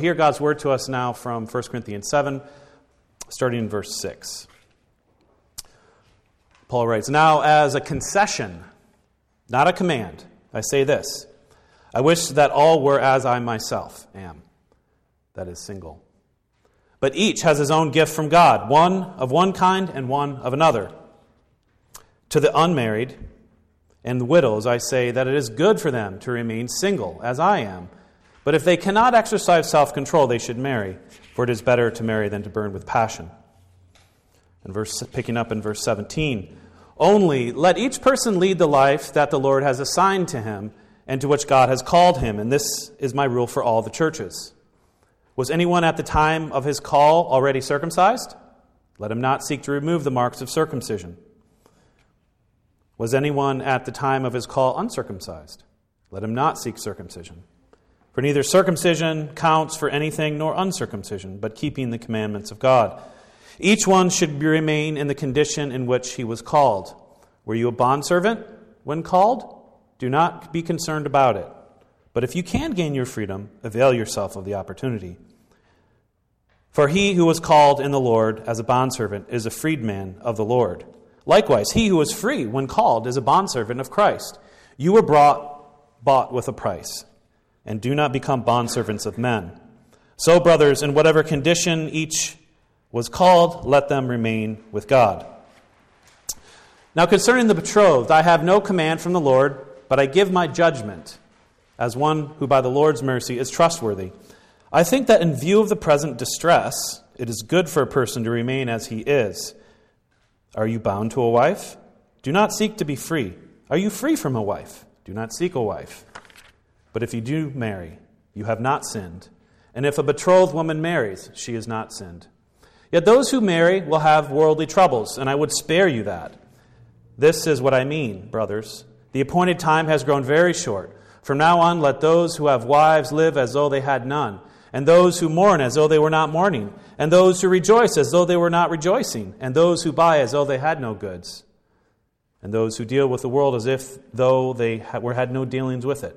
Hear God's word to us now from 1 Corinthians 7, starting in verse 6. Paul writes Now, as a concession, not a command, I say this I wish that all were as I myself am, that is, single. But each has his own gift from God, one of one kind and one of another. To the unmarried and the widows, I say that it is good for them to remain single, as I am. But if they cannot exercise self control, they should marry, for it is better to marry than to burn with passion. And verse, picking up in verse 17, only let each person lead the life that the Lord has assigned to him and to which God has called him. And this is my rule for all the churches. Was anyone at the time of his call already circumcised? Let him not seek to remove the marks of circumcision. Was anyone at the time of his call uncircumcised? Let him not seek circumcision. For neither circumcision counts for anything nor uncircumcision, but keeping the commandments of God. Each one should remain in the condition in which he was called. Were you a bondservant when called? Do not be concerned about it. But if you can gain your freedom, avail yourself of the opportunity. For he who was called in the Lord as a bondservant is a freedman of the Lord. Likewise, he who was free when called is a bondservant of Christ. You were brought, bought with a price, and do not become bondservants of men. So, brothers, in whatever condition each was called, let them remain with God. Now, concerning the betrothed, I have no command from the Lord, but I give my judgment as one who by the Lord's mercy is trustworthy. I think that in view of the present distress, it is good for a person to remain as he is. Are you bound to a wife? Do not seek to be free. Are you free from a wife? Do not seek a wife. But if you do marry, you have not sinned. And if a betrothed woman marries, she has not sinned. Yet those who marry will have worldly troubles, and I would spare you that. This is what I mean, brothers. The appointed time has grown very short. From now on, let those who have wives live as though they had none and those who mourn as though they were not mourning, and those who rejoice as though they were not rejoicing, and those who buy as though they had no goods, and those who deal with the world as if though they had no dealings with it.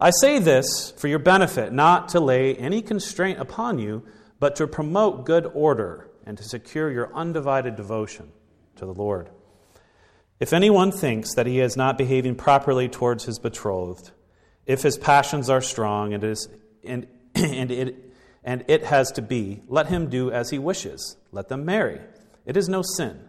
I say this for your benefit, not to lay any constraint upon you, but to promote good order and to secure your undivided devotion to the Lord. If anyone thinks that he is not behaving properly towards his betrothed, if his passions are strong and, is, and, and it and it has to be, let him do as he wishes. Let them marry. It is no sin.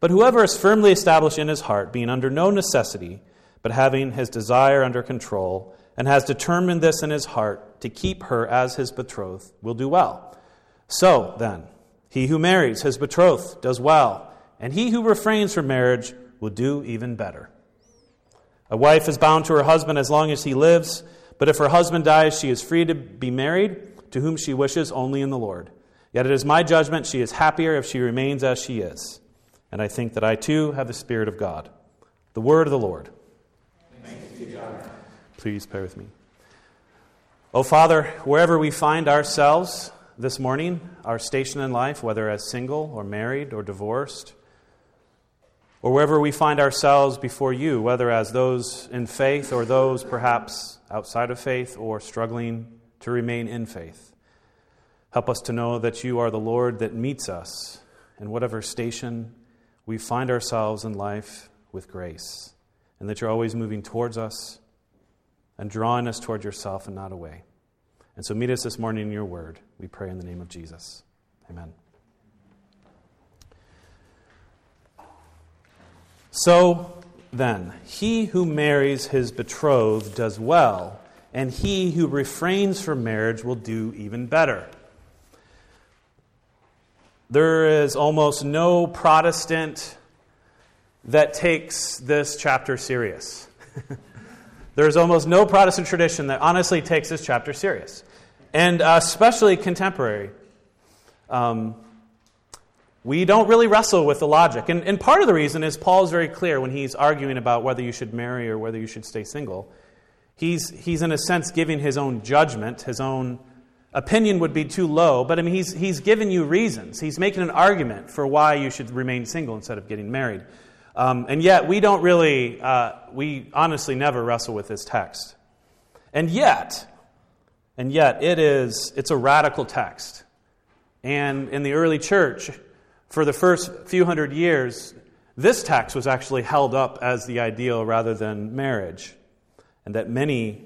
But whoever is firmly established in his heart, being under no necessity, but having his desire under control, and has determined this in his heart to keep her as his betrothed, will do well. So, then, he who marries his betrothed does well, and he who refrains from marriage will do even better. A wife is bound to her husband as long as he lives, but if her husband dies, she is free to be married to whom she wishes only in the Lord. Yet it is my judgment she is happier if she remains as she is. And I think that I too have the Spirit of God. The word of the Lord. Please pray with me. Oh, Father, wherever we find ourselves this morning, our station in life, whether as single or married or divorced, or wherever we find ourselves before you, whether as those in faith or those perhaps outside of faith or struggling to remain in faith. Help us to know that you are the Lord that meets us in whatever station we find ourselves in life with grace, and that you're always moving towards us and drawing us toward yourself and not away. And so meet us this morning in your word. We pray in the name of Jesus. Amen. So then, he who marries his betrothed does well and he who refrains from marriage will do even better. There is almost no Protestant that takes this chapter serious. There's almost no Protestant tradition that honestly takes this chapter serious, and especially contemporary. um, we don't really wrestle with the logic. And, and part of the reason is Paul is very clear when he's arguing about whether you should marry or whether you should stay single. He's, he's in a sense, giving his own judgment, his own opinion would be too low, but I mean, he's, he's given you reasons. He's making an argument for why you should remain single instead of getting married. Um, and yet, we don't really, uh, we honestly never wrestle with this text. And yet, and yet, it is, it's a radical text. And in the early church, for the first few hundred years, this text was actually held up as the ideal rather than marriage, and that many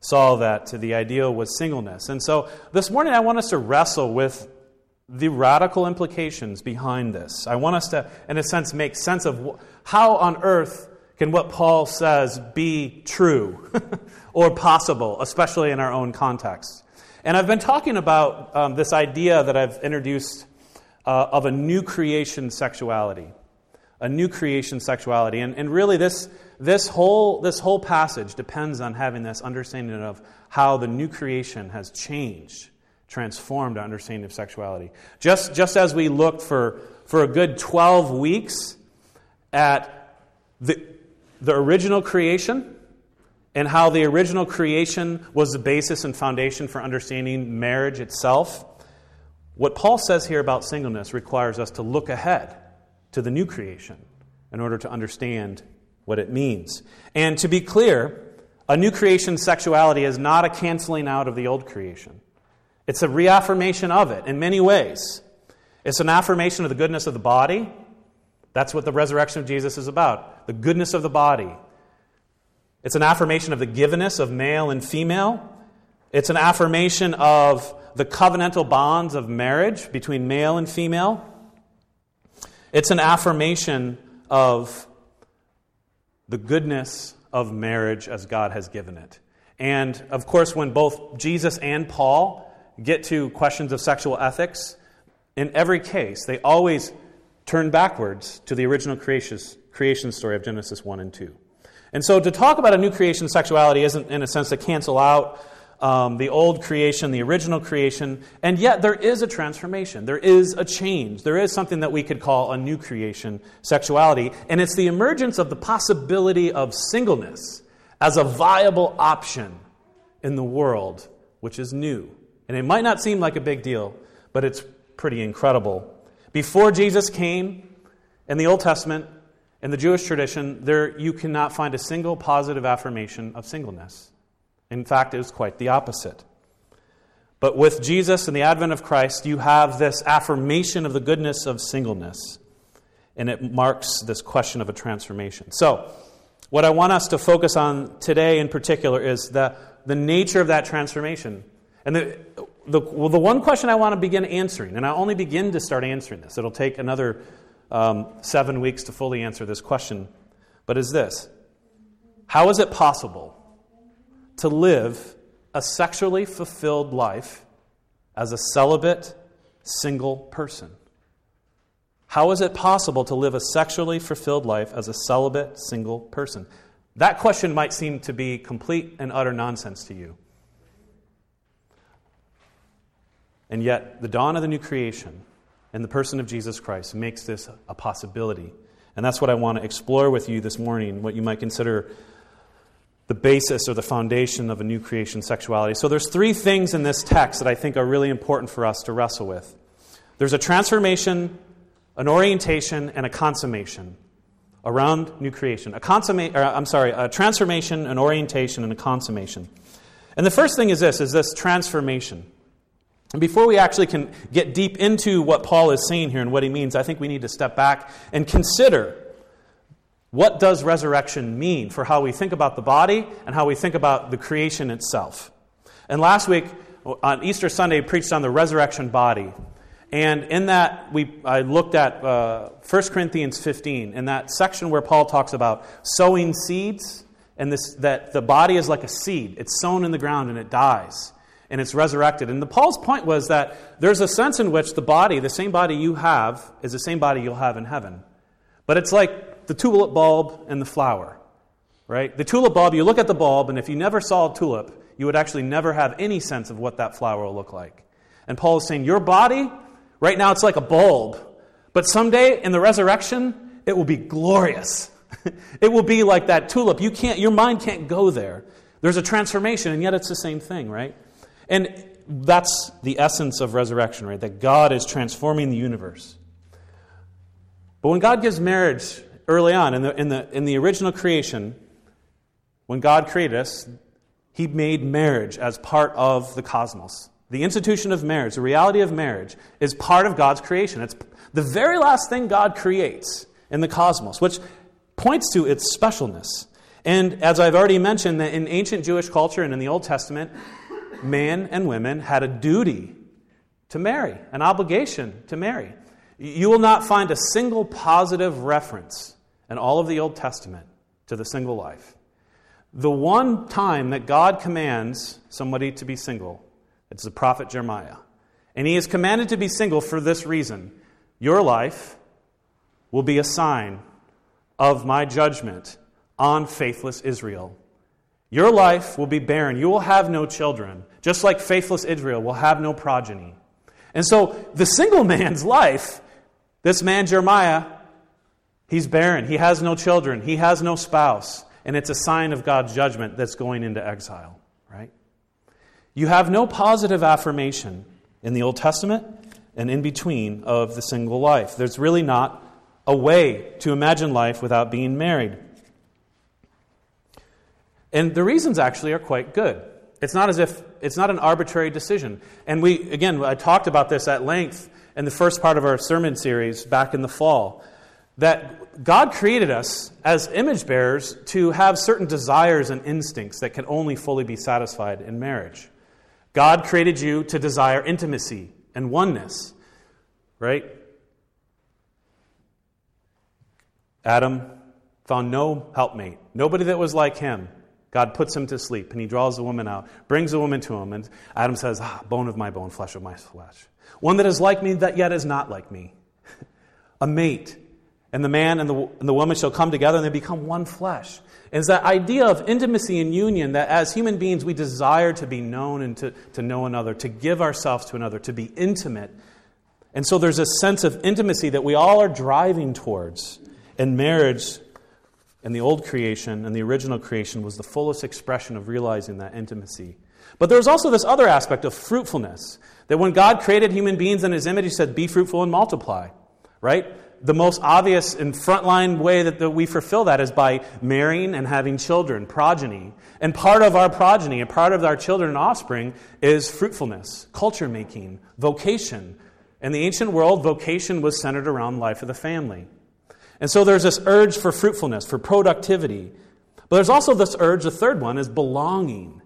saw that the ideal was singleness. And so this morning I want us to wrestle with the radical implications behind this. I want us to, in a sense, make sense of how on earth can what Paul says be true or possible, especially in our own context. And I've been talking about um, this idea that I've introduced uh, of a new creation sexuality. A new creation sexuality. And, and really, this, this, whole, this whole passage depends on having this understanding of how the new creation has changed, transformed our understanding of sexuality. Just, just as we looked for, for a good 12 weeks at the, the original creation, and how the original creation was the basis and foundation for understanding marriage itself. What Paul says here about singleness requires us to look ahead to the new creation in order to understand what it means. And to be clear, a new creation sexuality is not a canceling out of the old creation. It's a reaffirmation of it in many ways. It's an affirmation of the goodness of the body. That's what the resurrection of Jesus is about the goodness of the body. It's an affirmation of the givenness of male and female. It's an affirmation of the covenantal bonds of marriage between male and female. It's an affirmation of the goodness of marriage as God has given it. And of course, when both Jesus and Paul get to questions of sexual ethics, in every case, they always turn backwards to the original creation story of Genesis 1 and 2. And so to talk about a new creation sexuality isn't, in a sense, to cancel out um, the old creation, the original creation, and yet there is a transformation. There is a change. There is something that we could call a new creation sexuality, and it's the emergence of the possibility of singleness as a viable option in the world, which is new. And it might not seem like a big deal, but it's pretty incredible. Before Jesus came in the Old Testament, in the Jewish tradition, there you cannot find a single positive affirmation of singleness. In fact, it was quite the opposite. But with Jesus and the advent of Christ, you have this affirmation of the goodness of singleness. And it marks this question of a transformation. So, what I want us to focus on today in particular is the, the nature of that transformation. And the, the, well, the one question I want to begin answering, and I only begin to start answering this, it'll take another um, seven weeks to fully answer this question, but is this How is it possible to live a sexually fulfilled life as a celibate, single person? How is it possible to live a sexually fulfilled life as a celibate, single person? That question might seem to be complete and utter nonsense to you. And yet, the dawn of the new creation in the person of Jesus Christ makes this a possibility. And that's what I want to explore with you this morning, what you might consider the basis or the foundation of a new creation sexuality. So there's three things in this text that I think are really important for us to wrestle with. There's a transformation, an orientation, and a consummation around new creation. A consummate, I'm sorry, a transformation, an orientation, and a consummation. And the first thing is this: is this transformation. And before we actually can get deep into what Paul is saying here and what he means, I think we need to step back and consider what does resurrection mean for how we think about the body and how we think about the creation itself? And last week, on Easter Sunday, I preached on the resurrection body. And in that, we, I looked at uh, 1 Corinthians 15, in that section where Paul talks about sowing seeds, and this, that the body is like a seed. It's sown in the ground and it dies, and it's resurrected. And the Paul's point was that there's a sense in which the body, the same body you have, is the same body you'll have in heaven. But it's like the tulip bulb and the flower, right? The tulip bulb, you look at the bulb, and if you never saw a tulip, you would actually never have any sense of what that flower will look like. And Paul is saying, Your body Right now it's like a bulb. But someday in the resurrection, it will be glorious. it will be like that tulip. You can't, your mind can't go there. There's a transformation, and yet it's the same thing, right? And that's the essence of resurrection, right? That God is transforming the universe. But when God gives marriage early on, in the, in the, in the original creation, when God created us, He made marriage as part of the cosmos. The institution of marriage, the reality of marriage, is part of God's creation. It's the very last thing God creates in the cosmos, which points to its specialness. And as I've already mentioned, that in ancient Jewish culture and in the Old Testament, men and women had a duty to marry, an obligation to marry. You will not find a single positive reference in all of the Old Testament to the single life. The one time that God commands somebody to be single, it's the prophet Jeremiah. And he is commanded to be single for this reason Your life will be a sign of my judgment on faithless Israel. Your life will be barren. You will have no children, just like faithless Israel will have no progeny. And so, the single man's life, this man Jeremiah, he's barren. He has no children. He has no spouse. And it's a sign of God's judgment that's going into exile, right? You have no positive affirmation in the Old Testament and in between of the single life. There's really not a way to imagine life without being married. And the reasons actually are quite good. It's not as if it's not an arbitrary decision. And we, again, I talked about this at length in the first part of our sermon series back in the fall. That God created us as image bearers to have certain desires and instincts that can only fully be satisfied in marriage. God created you to desire intimacy and oneness, right? Adam found no helpmate, nobody that was like him. God puts him to sleep, and he draws the woman out, brings the woman to him, and Adam says, ah, Bone of my bone, flesh of my flesh. One that is like me, that yet is not like me. a mate. And the man and the, and the woman shall come together, and they become one flesh. And it's that idea of intimacy and union that as human beings we desire to be known and to, to know another, to give ourselves to another, to be intimate. And so there's a sense of intimacy that we all are driving towards. And marriage and the old creation and the original creation was the fullest expression of realizing that intimacy. But there was also this other aspect of fruitfulness that when God created human beings in his image, he said, Be fruitful and multiply, right? The most obvious and frontline way that, that we fulfill that is by marrying and having children, progeny. And part of our progeny and part of our children and offspring is fruitfulness, culture making, vocation. In the ancient world, vocation was centered around life of the family. And so there's this urge for fruitfulness, for productivity. But there's also this urge, the third one, is belonging.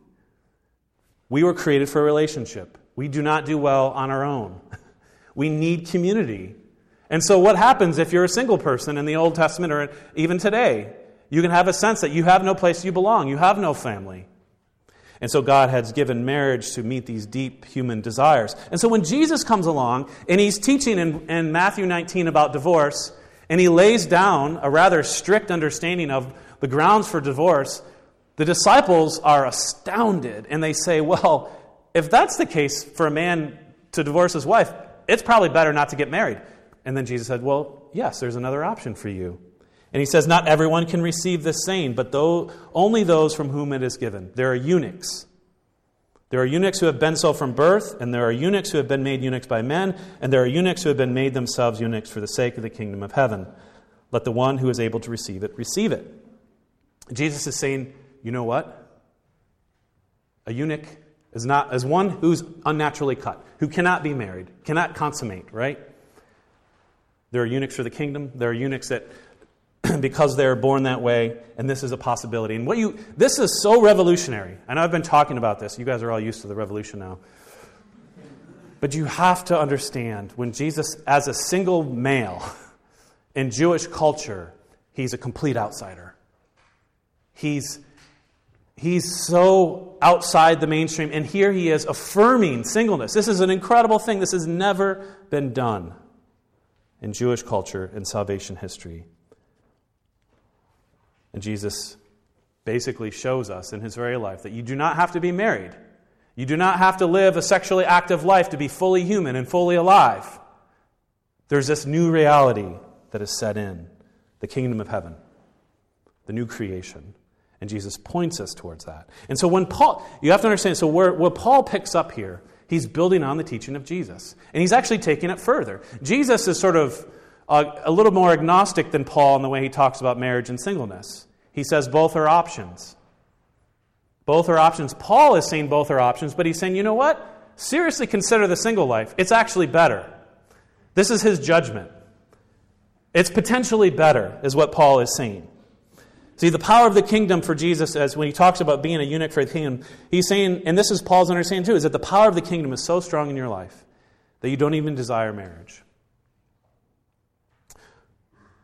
We were created for a relationship. We do not do well on our own. We need community. And so, what happens if you're a single person in the Old Testament or even today? You can have a sense that you have no place you belong, you have no family. And so, God has given marriage to meet these deep human desires. And so, when Jesus comes along and he's teaching in, in Matthew 19 about divorce, and he lays down a rather strict understanding of the grounds for divorce. The disciples are astounded and they say, Well, if that's the case for a man to divorce his wife, it's probably better not to get married. And then Jesus said, Well, yes, there's another option for you. And he says, Not everyone can receive this saying, but though, only those from whom it is given. There are eunuchs there are eunuchs who have been so from birth, and there are eunuchs who have been made eunuchs by men, and there are eunuchs who have been made themselves eunuchs for the sake of the kingdom of heaven. Let the one who is able to receive it receive it. Jesus is saying, you know what? A eunuch is not as one who's unnaturally cut, who cannot be married, cannot consummate, right? There are eunuchs for the kingdom. There are eunuchs that because they're born that way, and this is a possibility. And what you this is so revolutionary. I know I've been talking about this. You guys are all used to the revolution now. But you have to understand when Jesus, as a single male in Jewish culture, he's a complete outsider. He's he's so outside the mainstream, and here he is affirming singleness. This is an incredible thing. This has never been done in Jewish culture and salvation history. And Jesus basically shows us in his very life that you do not have to be married. You do not have to live a sexually active life to be fully human and fully alive. There's this new reality that is set in the kingdom of heaven, the new creation. And Jesus points us towards that. And so when Paul, you have to understand, so where, what Paul picks up here, he's building on the teaching of Jesus. And he's actually taking it further. Jesus is sort of a, a little more agnostic than Paul in the way he talks about marriage and singleness. He says both are options. Both are options. Paul is saying both are options, but he's saying, you know what? Seriously consider the single life. It's actually better. This is his judgment. It's potentially better, is what Paul is saying. See, the power of the kingdom for Jesus, as when he talks about being a eunuch for the kingdom, he's saying, and this is Paul's understanding too, is that the power of the kingdom is so strong in your life that you don't even desire marriage.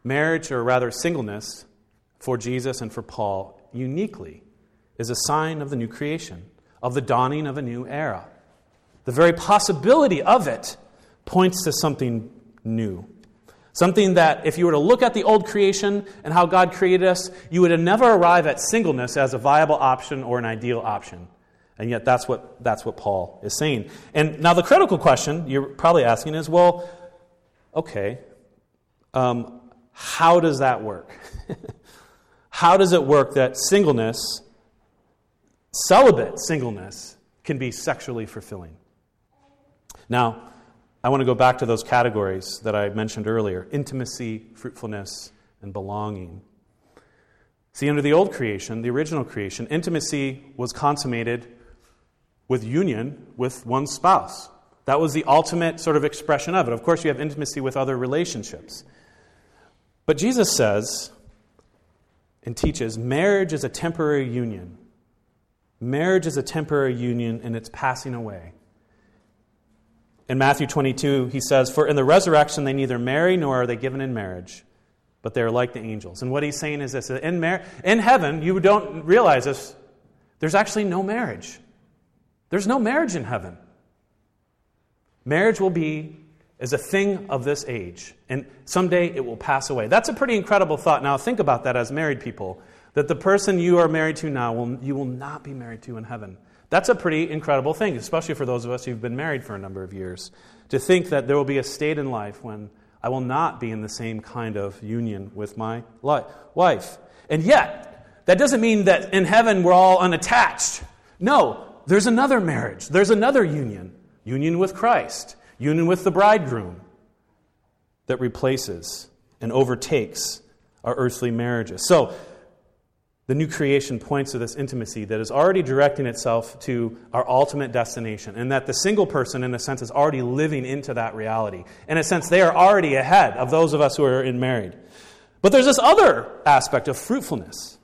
Marriage, or rather singleness, for Jesus and for Paul, uniquely, is a sign of the new creation, of the dawning of a new era. The very possibility of it points to something new. Something that, if you were to look at the old creation and how God created us, you would never arrive at singleness as a viable option or an ideal option. And yet, that's what, that's what Paul is saying. And now, the critical question you're probably asking is well, okay, um, how does that work? how does it work that singleness, celibate singleness, can be sexually fulfilling? Now, I want to go back to those categories that I mentioned earlier intimacy, fruitfulness, and belonging. See, under the old creation, the original creation, intimacy was consummated with union with one spouse. That was the ultimate sort of expression of it. Of course, you have intimacy with other relationships. But Jesus says and teaches marriage is a temporary union. Marriage is a temporary union and it's passing away. In Matthew 22, he says, For in the resurrection they neither marry nor are they given in marriage, but they are like the angels. And what he's saying is this in, mar- in heaven, you don't realize this, there's actually no marriage. There's no marriage in heaven. Marriage will be as a thing of this age, and someday it will pass away. That's a pretty incredible thought. Now, think about that as married people that the person you are married to now, will, you will not be married to in heaven. That's a pretty incredible thing, especially for those of us who've been married for a number of years. To think that there will be a state in life when I will not be in the same kind of union with my wife. And yet, that doesn't mean that in heaven we're all unattached. No, there's another marriage, there's another union union with Christ, union with the bridegroom that replaces and overtakes our earthly marriages. So, the new creation points to this intimacy that is already directing itself to our ultimate destination, and that the single person, in a sense, is already living into that reality. In a sense, they are already ahead of those of us who are in married. But there's this other aspect of fruitfulness.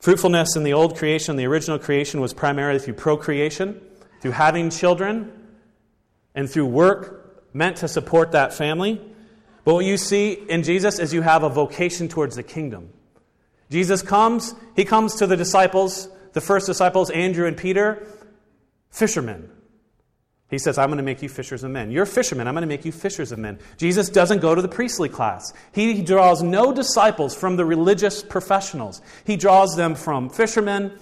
Fruitfulness in the old creation, the original creation, was primarily through procreation, through having children, and through work meant to support that family. But what you see in Jesus is you have a vocation towards the kingdom. Jesus comes, he comes to the disciples, the first disciples, Andrew and Peter, fishermen. He says, I'm going to make you fishers of men. You're fishermen. I'm going to make you fishers of men. Jesus doesn't go to the priestly class. He draws no disciples from the religious professionals. He draws them from fishermen,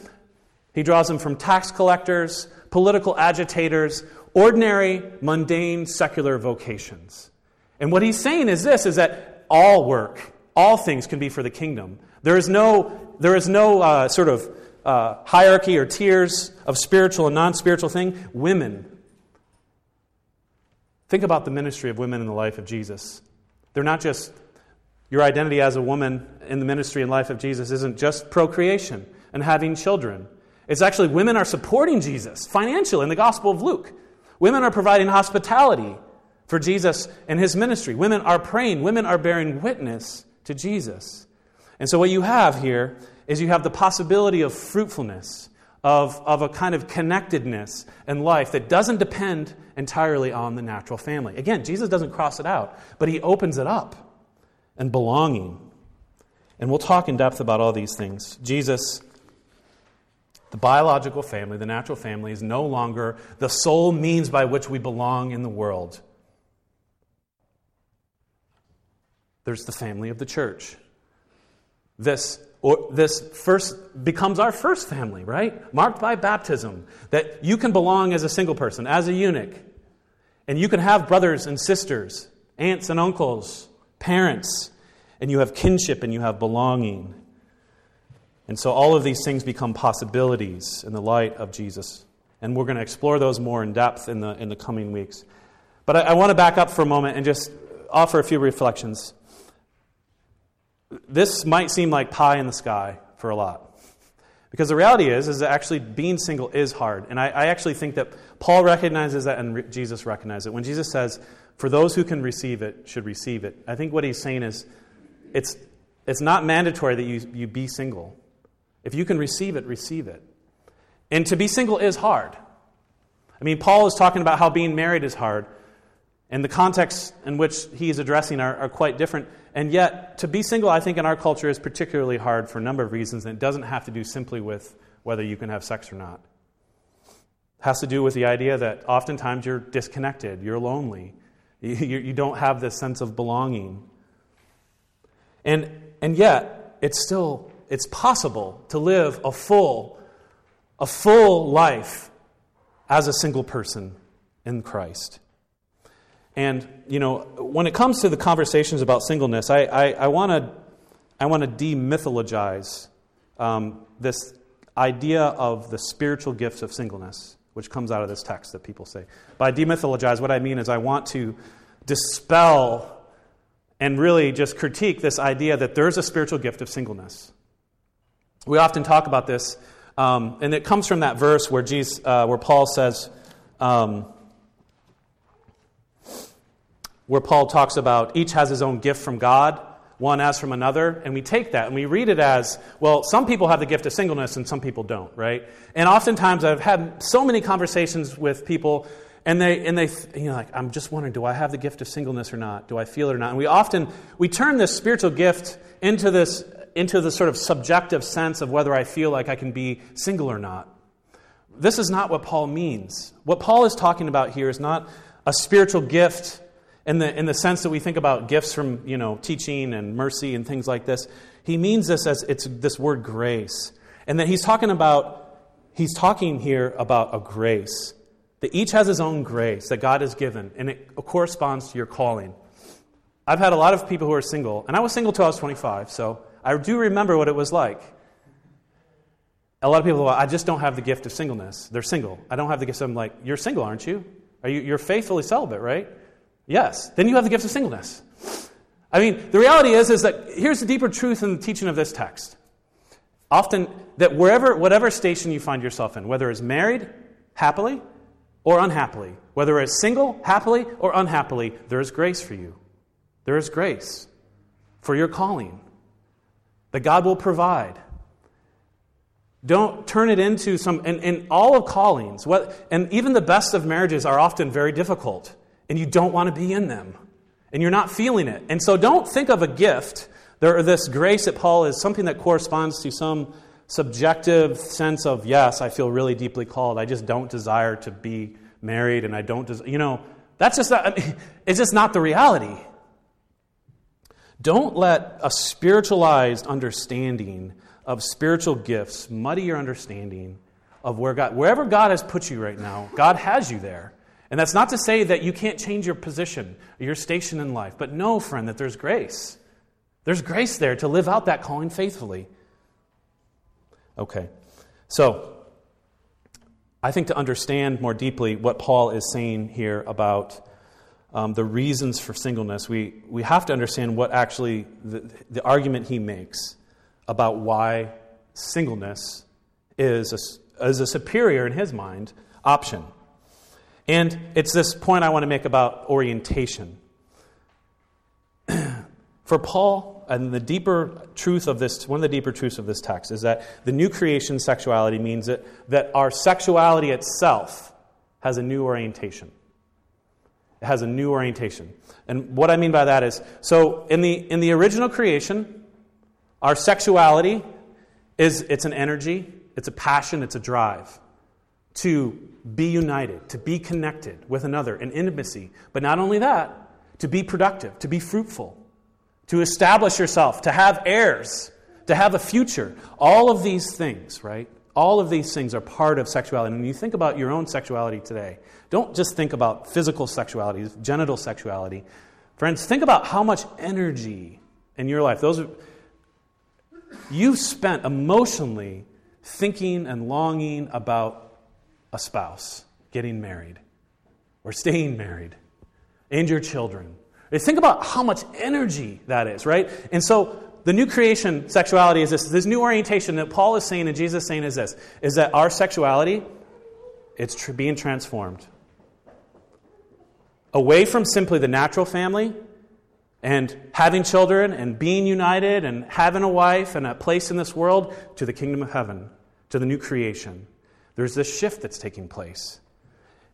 he draws them from tax collectors, political agitators, ordinary, mundane, secular vocations. And what he's saying is this is that all work, all things can be for the kingdom. There is no, there is no uh, sort of uh, hierarchy or tiers of spiritual and non spiritual thing. Women. Think about the ministry of women in the life of Jesus. They're not just, your identity as a woman in the ministry and life of Jesus isn't just procreation and having children. It's actually women are supporting Jesus financially in the Gospel of Luke. Women are providing hospitality for Jesus and his ministry. Women are praying. Women are bearing witness to Jesus. And so, what you have here is you have the possibility of fruitfulness, of, of a kind of connectedness in life that doesn't depend entirely on the natural family. Again, Jesus doesn't cross it out, but he opens it up and belonging. And we'll talk in depth about all these things. Jesus, the biological family, the natural family, is no longer the sole means by which we belong in the world. There's the family of the church this or this first becomes our first family, right? Marked by baptism. That you can belong as a single person, as a eunuch. And you can have brothers and sisters aunts and uncles, parents, and you have kinship and you have belonging. And so all of these things become possibilities in the light of Jesus. And we're going to explore those more in depth in the, in the coming weeks. But I, I want to back up for a moment and just offer a few reflections. This might seem like pie in the sky for a lot. Because the reality is, is that actually being single is hard. And I, I actually think that Paul recognizes that and re- Jesus recognizes it. When Jesus says, for those who can receive it, should receive it, I think what he's saying is, it's, it's not mandatory that you, you be single. If you can receive it, receive it. And to be single is hard. I mean, Paul is talking about how being married is hard. And the context in which he is addressing are, are, quite different. And yet, to be single, I think, in our culture is particularly hard for a number of reasons. And it doesn't have to do simply with whether you can have sex or not. It has to do with the idea that oftentimes you're disconnected, you're lonely, you, you, you don't have this sense of belonging. And, and yet, it's still it's possible to live a full, a full life as a single person in Christ. And, you know, when it comes to the conversations about singleness, I, I, want to I wanna demythologize um, this idea of the spiritual gifts of singleness, which comes out of this text that people say. By demythologize, what I mean is I want to dispel and really just critique this idea that there's a spiritual gift of singleness. We often talk about this, um, and it comes from that verse where, Jesus, uh, where Paul says, um, where Paul talks about each has his own gift from God, one as from another, and we take that and we read it as, well, some people have the gift of singleness and some people don't, right? And oftentimes I've had so many conversations with people and they and they you know like i'm just wondering do i have the gift of singleness or not do i feel it or not and we often we turn this spiritual gift into this into the sort of subjective sense of whether i feel like i can be single or not this is not what paul means what paul is talking about here is not a spiritual gift in the, in the sense that we think about gifts from you know, teaching and mercy and things like this. He means this as it's this word grace. And that he's talking about, he's talking here about a grace. That each has his own grace that God has given, and it corresponds to your calling. I've had a lot of people who are single, and I was single till I was 25, so I do remember what it was like. A lot of people, well, I just don't have the gift of singleness. They're single. I don't have the gift. I'm like, you're single, aren't you? Are you? You're faithfully celibate, right? Yes. Then you have the gift of singleness. I mean, the reality is, is that here's the deeper truth in the teaching of this text. Often, that wherever, whatever station you find yourself in, whether it's married, happily, or unhappily, whether it's single, happily, or unhappily, there is grace for you. There is grace for your calling that God will provide. Don't turn it into some, and, and all of callings, what, and even the best of marriages are often very difficult and you don't want to be in them, and you're not feeling it. And so don't think of a gift, or this grace at Paul, is something that corresponds to some subjective sense of, yes, I feel really deeply called. I just don't desire to be married, and I don't, des-. you know, that's just not, I mean, it's just not the reality. Don't let a spiritualized understanding of spiritual gifts muddy your understanding of where God, wherever God has put you right now, God has you there. And that's not to say that you can't change your position, your station in life, but know, friend, that there's grace. There's grace there to live out that calling faithfully. Okay, so I think to understand more deeply what Paul is saying here about um, the reasons for singleness, we, we have to understand what actually the, the argument he makes about why singleness is a, is a superior, in his mind, option. And it's this point I want to make about orientation. For Paul, and the deeper truth of this, one of the deeper truths of this text is that the new creation sexuality means that, that our sexuality itself has a new orientation. It has a new orientation. And what I mean by that is so in the, in the original creation, our sexuality is it's an energy, it's a passion, it's a drive to be united, to be connected with another in intimacy. But not only that, to be productive, to be fruitful, to establish yourself, to have heirs, to have a future. All of these things, right? All of these things are part of sexuality. And when you think about your own sexuality today, don't just think about physical sexuality, genital sexuality. Friends, think about how much energy in your life, those you've spent emotionally thinking and longing about a spouse, getting married, or staying married, and your children. Think about how much energy that is, right? And so the new creation sexuality is this, this new orientation that Paul is saying and Jesus is saying is this, is that our sexuality, it's tr- being transformed. Away from simply the natural family and having children and being united and having a wife and a place in this world to the kingdom of heaven, to the new creation. There's this shift that's taking place.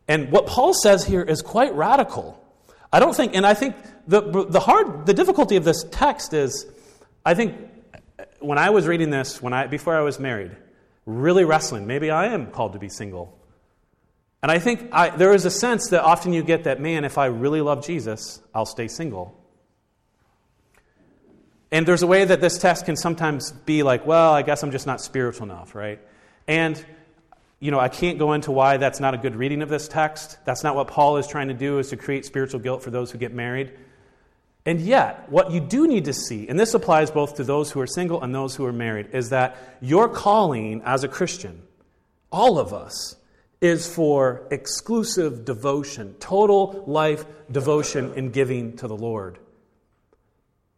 And what Paul says here is quite radical. I don't think, and I think the, the hard, the difficulty of this text is, I think uh, when I was reading this, when I, before I was married, really wrestling, maybe I am called to be single. And I think I, there is a sense that often you get that, man, if I really love Jesus, I'll stay single. And there's a way that this test can sometimes be like, well, I guess I'm just not spiritual enough, right? And, you know, I can't go into why that's not a good reading of this text. That's not what Paul is trying to do, is to create spiritual guilt for those who get married. And yet, what you do need to see, and this applies both to those who are single and those who are married, is that your calling as a Christian, all of us, is for exclusive devotion, total life devotion and giving to the Lord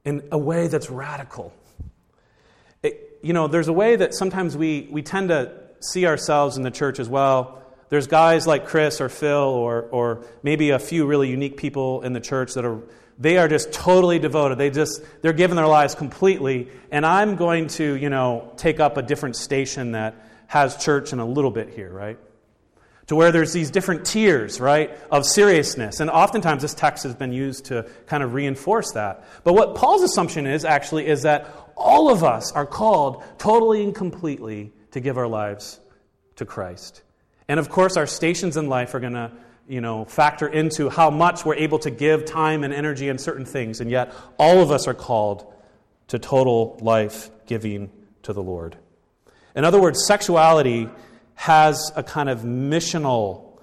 in a way that's radical. It, you know, there's a way that sometimes we, we tend to see ourselves in the church as well. There's guys like Chris or Phil or, or maybe a few really unique people in the church that are they are just totally devoted. They just they're giving their lives completely. And I'm going to, you know, take up a different station that has church in a little bit here, right? to where there's these different tiers, right, of seriousness. And oftentimes this text has been used to kind of reinforce that. But what Paul's assumption is actually is that all of us are called totally and completely to give our lives to Christ. And of course, our stations in life are going to you know, factor into how much we're able to give time and energy and certain things. And yet, all of us are called to total life giving to the Lord. In other words, sexuality has a kind of missional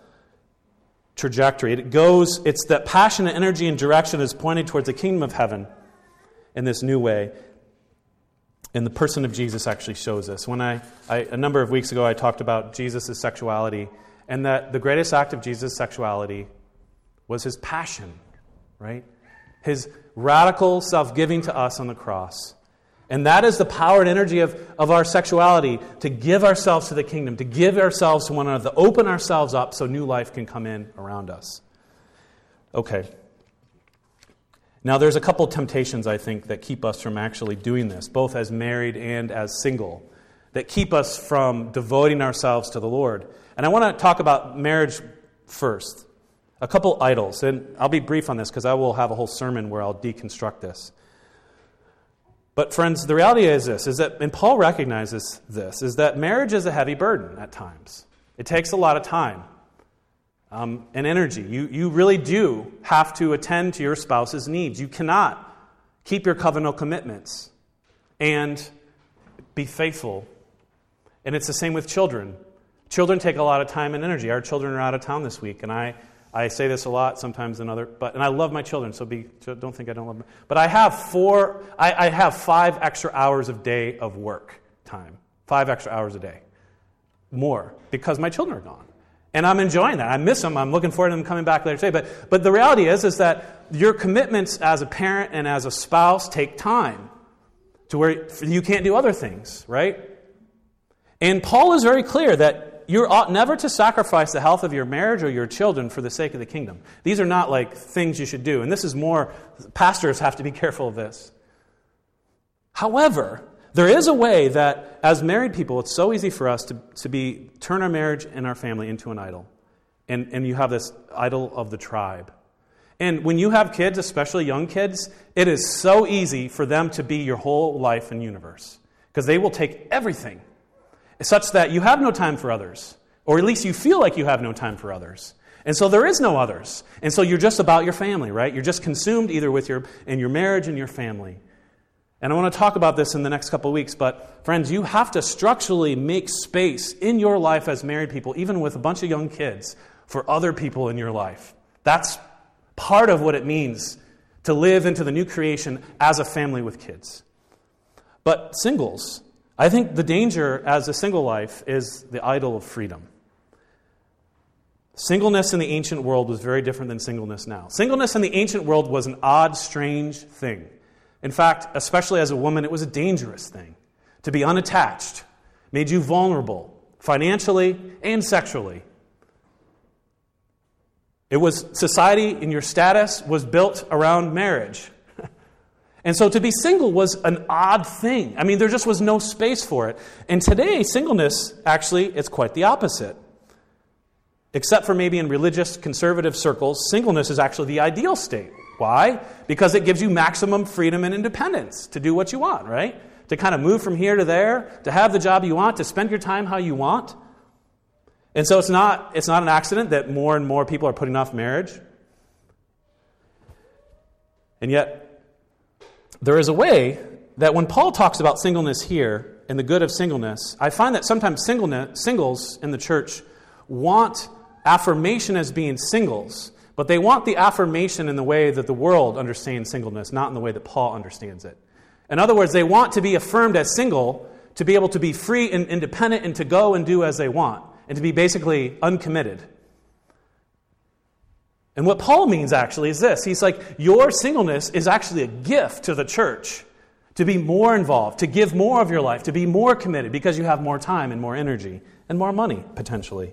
trajectory. It goes, it's that passion and energy and direction is pointed towards the kingdom of heaven in this new way. And the person of Jesus actually shows us. When I, I a number of weeks ago, I talked about Jesus' sexuality, and that the greatest act of Jesus' sexuality was his passion, right? His radical self giving to us on the cross. And that is the power and energy of, of our sexuality to give ourselves to the kingdom, to give ourselves to one another, to open ourselves up so new life can come in around us. Okay. Now, there's a couple temptations, I think, that keep us from actually doing this, both as married and as single, that keep us from devoting ourselves to the Lord. And I want to talk about marriage first. A couple idols. And I'll be brief on this because I will have a whole sermon where I'll deconstruct this. But friends, the reality is this is that and Paul recognizes this is that marriage is a heavy burden at times. It takes a lot of time um, and energy. You, you really do have to attend to your spouse's needs. You cannot keep your covenantal commitments and be faithful. And it's the same with children. Children take a lot of time and energy. Our children are out of town this week, and I I say this a lot sometimes in other, but and I love my children, so be don't think I don't love them. But I have four, I, I have five extra hours of day of work time, five extra hours a day, more because my children are gone, and I'm enjoying that. I miss them. I'm looking forward to them coming back later today. But but the reality is is that your commitments as a parent and as a spouse take time to where you can't do other things, right? And Paul is very clear that you ought never to sacrifice the health of your marriage or your children for the sake of the kingdom. These are not like things you should do. And this is more, pastors have to be careful of this. However, there is a way that as married people, it's so easy for us to, to be, turn our marriage and our family into an idol. And, and you have this idol of the tribe. And when you have kids, especially young kids, it is so easy for them to be your whole life and universe because they will take everything such that you have no time for others, or at least you feel like you have no time for others. And so there is no others. And so you're just about your family, right? You're just consumed either with your in your marriage and your family. And I want to talk about this in the next couple weeks, but friends, you have to structurally make space in your life as married people, even with a bunch of young kids, for other people in your life. That's part of what it means to live into the new creation as a family with kids. But singles, I think the danger as a single life is the idol of freedom. Singleness in the ancient world was very different than singleness now. Singleness in the ancient world was an odd, strange thing. In fact, especially as a woman, it was a dangerous thing. To be unattached made you vulnerable, financially and sexually. It was society and your status was built around marriage. And so to be single was an odd thing. I mean, there just was no space for it. And today, singleness, actually, it's quite the opposite. Except for maybe in religious conservative circles, singleness is actually the ideal state. Why? Because it gives you maximum freedom and independence to do what you want, right? To kind of move from here to there, to have the job you want, to spend your time how you want. And so it's not, it's not an accident that more and more people are putting off marriage. And yet, there is a way that when Paul talks about singleness here and the good of singleness, I find that sometimes singleness, singles in the church want affirmation as being singles, but they want the affirmation in the way that the world understands singleness, not in the way that Paul understands it. In other words, they want to be affirmed as single to be able to be free and independent and to go and do as they want and to be basically uncommitted. And what Paul means actually is this he's like, your singleness is actually a gift to the church to be more involved, to give more of your life, to be more committed because you have more time and more energy and more money, potentially.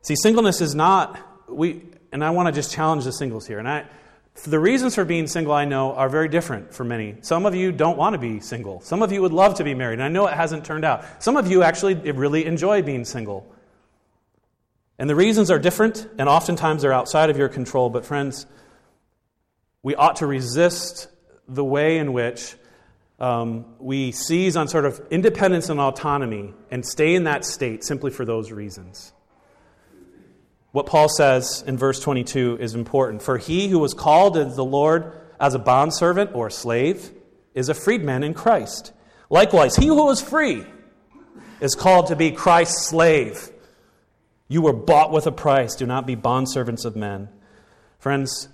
See, singleness is not, we, and I want to just challenge the singles here. And I, the reasons for being single, I know, are very different for many. Some of you don't want to be single. Some of you would love to be married, and I know it hasn't turned out. Some of you actually really enjoy being single. And the reasons are different, and oftentimes they're outside of your control. But, friends, we ought to resist the way in which um, we seize on sort of independence and autonomy and stay in that state simply for those reasons. What Paul says in verse 22 is important. For he who was called to the Lord as a bondservant or a slave is a freedman in Christ. Likewise, he who is free is called to be Christ's slave. You were bought with a price. Do not be bondservants of men. Friends,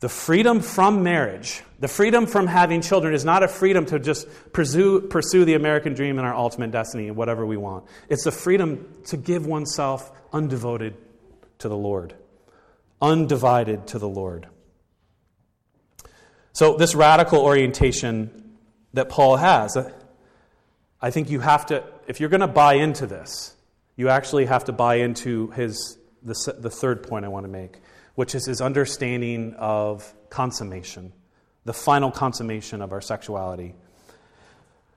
the freedom from marriage, the freedom from having children, is not a freedom to just pursue, pursue the American dream and our ultimate destiny and whatever we want. It's the freedom to give oneself undevoted to the Lord, undivided to the Lord. So, this radical orientation that Paul has, I think you have to, if you're going to buy into this, you actually have to buy into his, the, the third point I want to make, which is his understanding of consummation, the final consummation of our sexuality.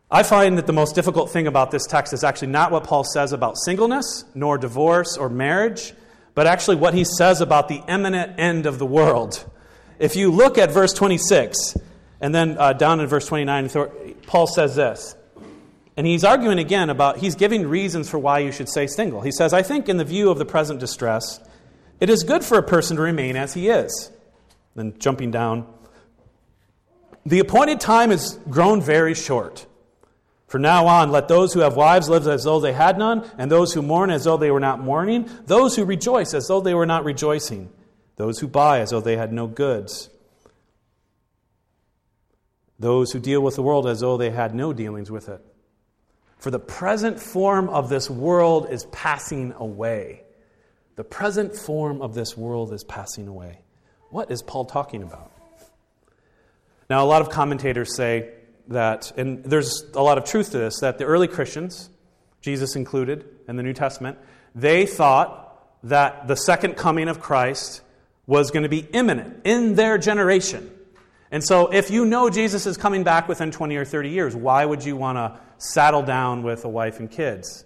I find that the most difficult thing about this text is actually not what Paul says about singleness, nor divorce or marriage, but actually what he says about the imminent end of the world. If you look at verse 26, and then uh, down in verse 29, Paul says this. And he's arguing again about, he's giving reasons for why you should stay single. He says, I think in the view of the present distress, it is good for a person to remain as he is. Then jumping down, the appointed time has grown very short. From now on, let those who have wives live as though they had none, and those who mourn as though they were not mourning, those who rejoice as though they were not rejoicing, those who buy as though they had no goods, those who deal with the world as though they had no dealings with it. For the present form of this world is passing away. The present form of this world is passing away. What is Paul talking about? Now, a lot of commentators say, that, and there's a lot of truth to this, that the early Christians, Jesus included in the New Testament, they thought that the second coming of Christ was going to be imminent in their generation. And so, if you know Jesus is coming back within 20 or 30 years, why would you want to saddle down with a wife and kids?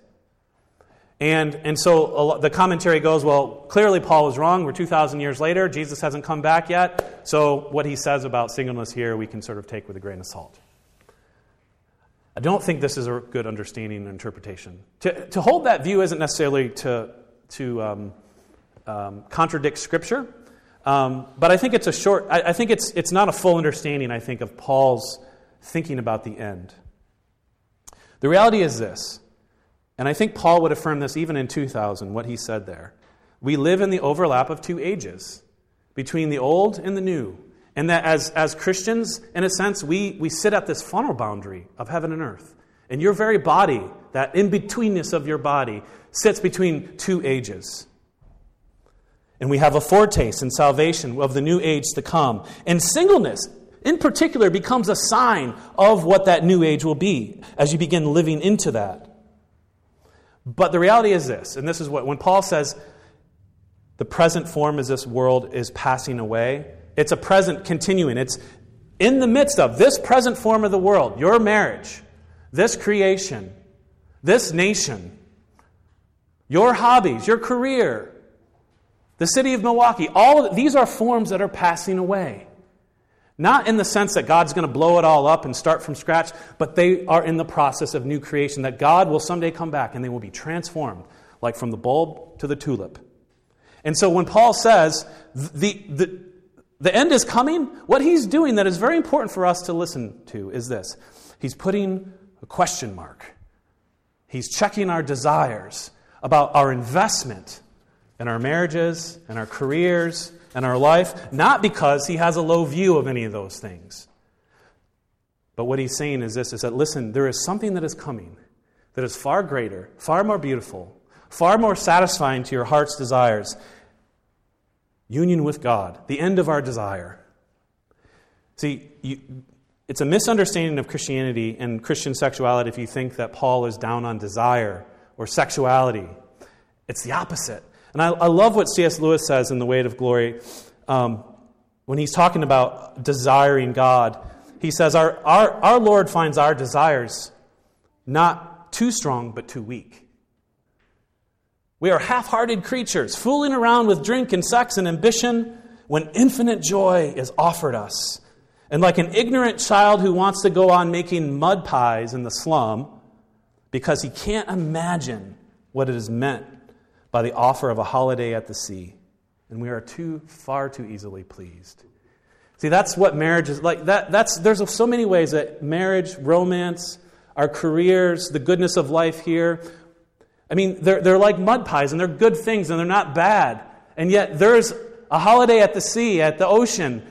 And, and so the commentary goes, well, clearly Paul was wrong. We're 2,000 years later. Jesus hasn't come back yet. So, what he says about singleness here, we can sort of take with a grain of salt. I don't think this is a good understanding and interpretation. To, to hold that view isn't necessarily to, to um, um, contradict Scripture, um, but I think it's a short, I, I, think it's, it's not a full understanding, I think, of Paul's thinking about the end. The reality is this, and I think Paul would affirm this even in 2000, what he said there. We live in the overlap of two ages, between the old and the new. And that as, as Christians, in a sense, we, we sit at this funnel boundary of heaven and earth. And your very body, that in betweenness of your body, sits between two ages. And we have a foretaste in salvation of the new age to come. And singleness, in particular, becomes a sign of what that new age will be as you begin living into that. But the reality is this, and this is what, when Paul says the present form as this world is passing away, it's a present continuing. It's in the midst of this present form of the world, your marriage, this creation, this nation, your hobbies, your career, the city of Milwaukee, all of, these are forms that are passing away. Not in the sense that God's going to blow it all up and start from scratch, but they are in the process of new creation, that God will someday come back and they will be transformed, like from the bulb to the tulip. And so when Paul says the, the, the end is coming, what he's doing that is very important for us to listen to is this he's putting a question mark. He's checking our desires about our investment in our marriages and our careers and our life, not because he has a low view of any of those things. But what he's saying is this is that listen, there is something that is coming that is far greater, far more beautiful, far more satisfying to your heart's desires. Union with God, the end of our desire. See, you, it's a misunderstanding of Christianity and Christian sexuality if you think that Paul is down on desire or sexuality. It's the opposite. And I, I love what C.S. Lewis says in The Weight of Glory um, when he's talking about desiring God. He says, our, our, our Lord finds our desires not too strong, but too weak. We are half hearted creatures, fooling around with drink and sex and ambition when infinite joy is offered us and like an ignorant child who wants to go on making mud pies in the slum because he can't imagine what it is meant by the offer of a holiday at the sea. And we are too far too easily pleased. See, that's what marriage is like. That, that's, there's so many ways that marriage, romance, our careers, the goodness of life here, I mean, they're, they're like mud pies and they're good things and they're not bad. And yet there's a holiday at the sea, at the ocean,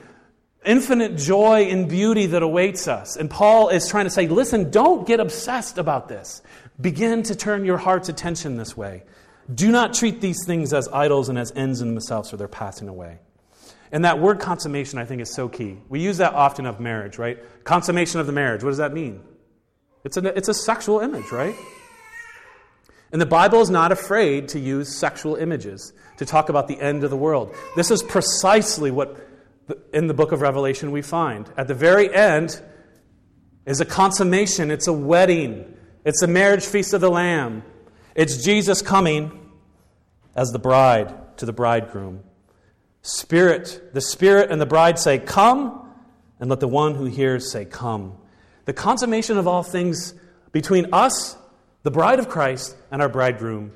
infinite joy and beauty that awaits us. And Paul is trying to say, listen, don't get obsessed about this. Begin to turn your heart's attention this way. Do not treat these things as idols and as ends in themselves, for they're passing away. And that word consummation, I think, is so key. We use that often of marriage, right? Consummation of the marriage. What does that mean? It's a, it's a sexual image, right? And the Bible is not afraid to use sexual images to talk about the end of the world. This is precisely what in the book of Revelation we find. At the very end is a consummation, it's a wedding, it's a marriage feast of the Lamb. It's Jesus coming as the bride to the bridegroom. Spirit, the Spirit and the bride say, Come, and let the one who hears say, Come. The consummation of all things between us, the bride of Christ, and our bridegroom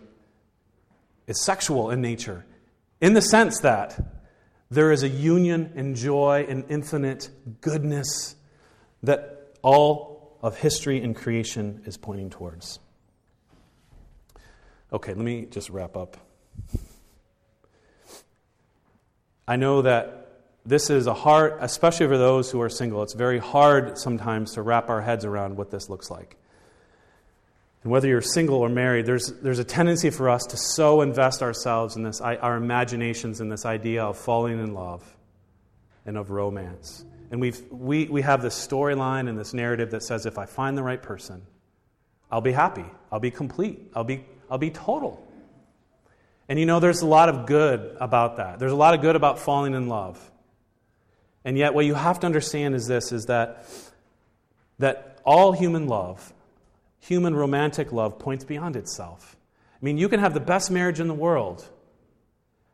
is sexual in nature, in the sense that there is a union and joy and infinite goodness that all of history and creation is pointing towards. Okay, let me just wrap up. I know that this is a hard, especially for those who are single, it's very hard sometimes to wrap our heads around what this looks like. And whether you're single or married, there's, there's a tendency for us to so invest ourselves in this, our imaginations in this idea of falling in love and of romance. And we've, we, we have this storyline and this narrative that says if I find the right person, I'll be happy, I'll be complete, I'll be, I'll be total. And you know, there's a lot of good about that. There's a lot of good about falling in love. And yet, what you have to understand is this is that, that all human love human romantic love points beyond itself. I mean, you can have the best marriage in the world,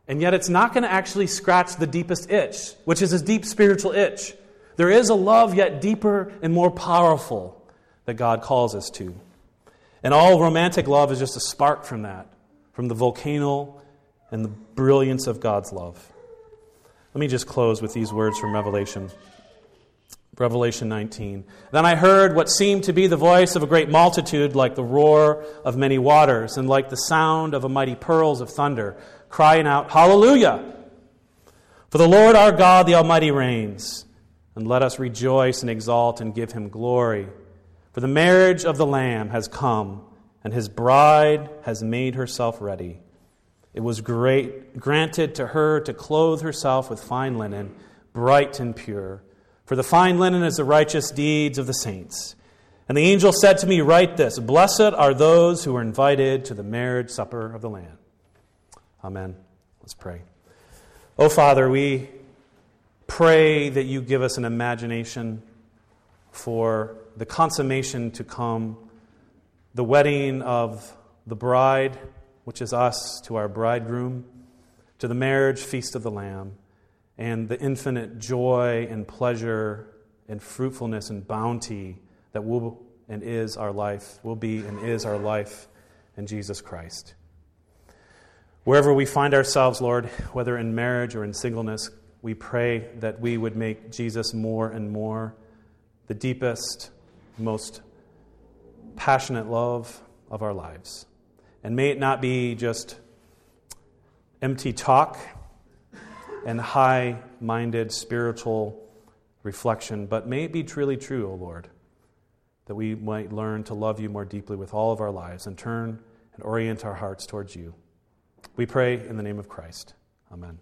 and yet it's not going to actually scratch the deepest itch, which is a deep spiritual itch. There is a love yet deeper and more powerful that God calls us to. And all romantic love is just a spark from that, from the volcano and the brilliance of God's love. Let me just close with these words from Revelation. Revelation 19. Then I heard what seemed to be the voice of a great multitude, like the roar of many waters, and like the sound of a mighty pearls of thunder, crying out, Hallelujah! For the Lord our God, the Almighty, reigns. and let us rejoice and exalt and give him glory. For the marriage of the Lamb has come, and his bride has made herself ready. It was great, granted to her to clothe herself with fine linen, bright and pure. For the fine linen is the righteous deeds of the saints. And the angel said to me, Write this Blessed are those who are invited to the marriage supper of the Lamb. Amen. Let's pray. Oh, Father, we pray that you give us an imagination for the consummation to come, the wedding of the bride, which is us, to our bridegroom, to the marriage feast of the Lamb, and the infinite joy and pleasure and fruitfulness and bounty that will and is our life, will be and is our life in Jesus Christ. Wherever we find ourselves, Lord, whether in marriage or in singleness, we pray that we would make Jesus more and more the deepest, most passionate love of our lives. And may it not be just empty talk and high minded spiritual reflection, but may it be truly true, O Lord, that we might learn to love you more deeply with all of our lives and turn and orient our hearts towards you. We pray in the name of Christ. Amen.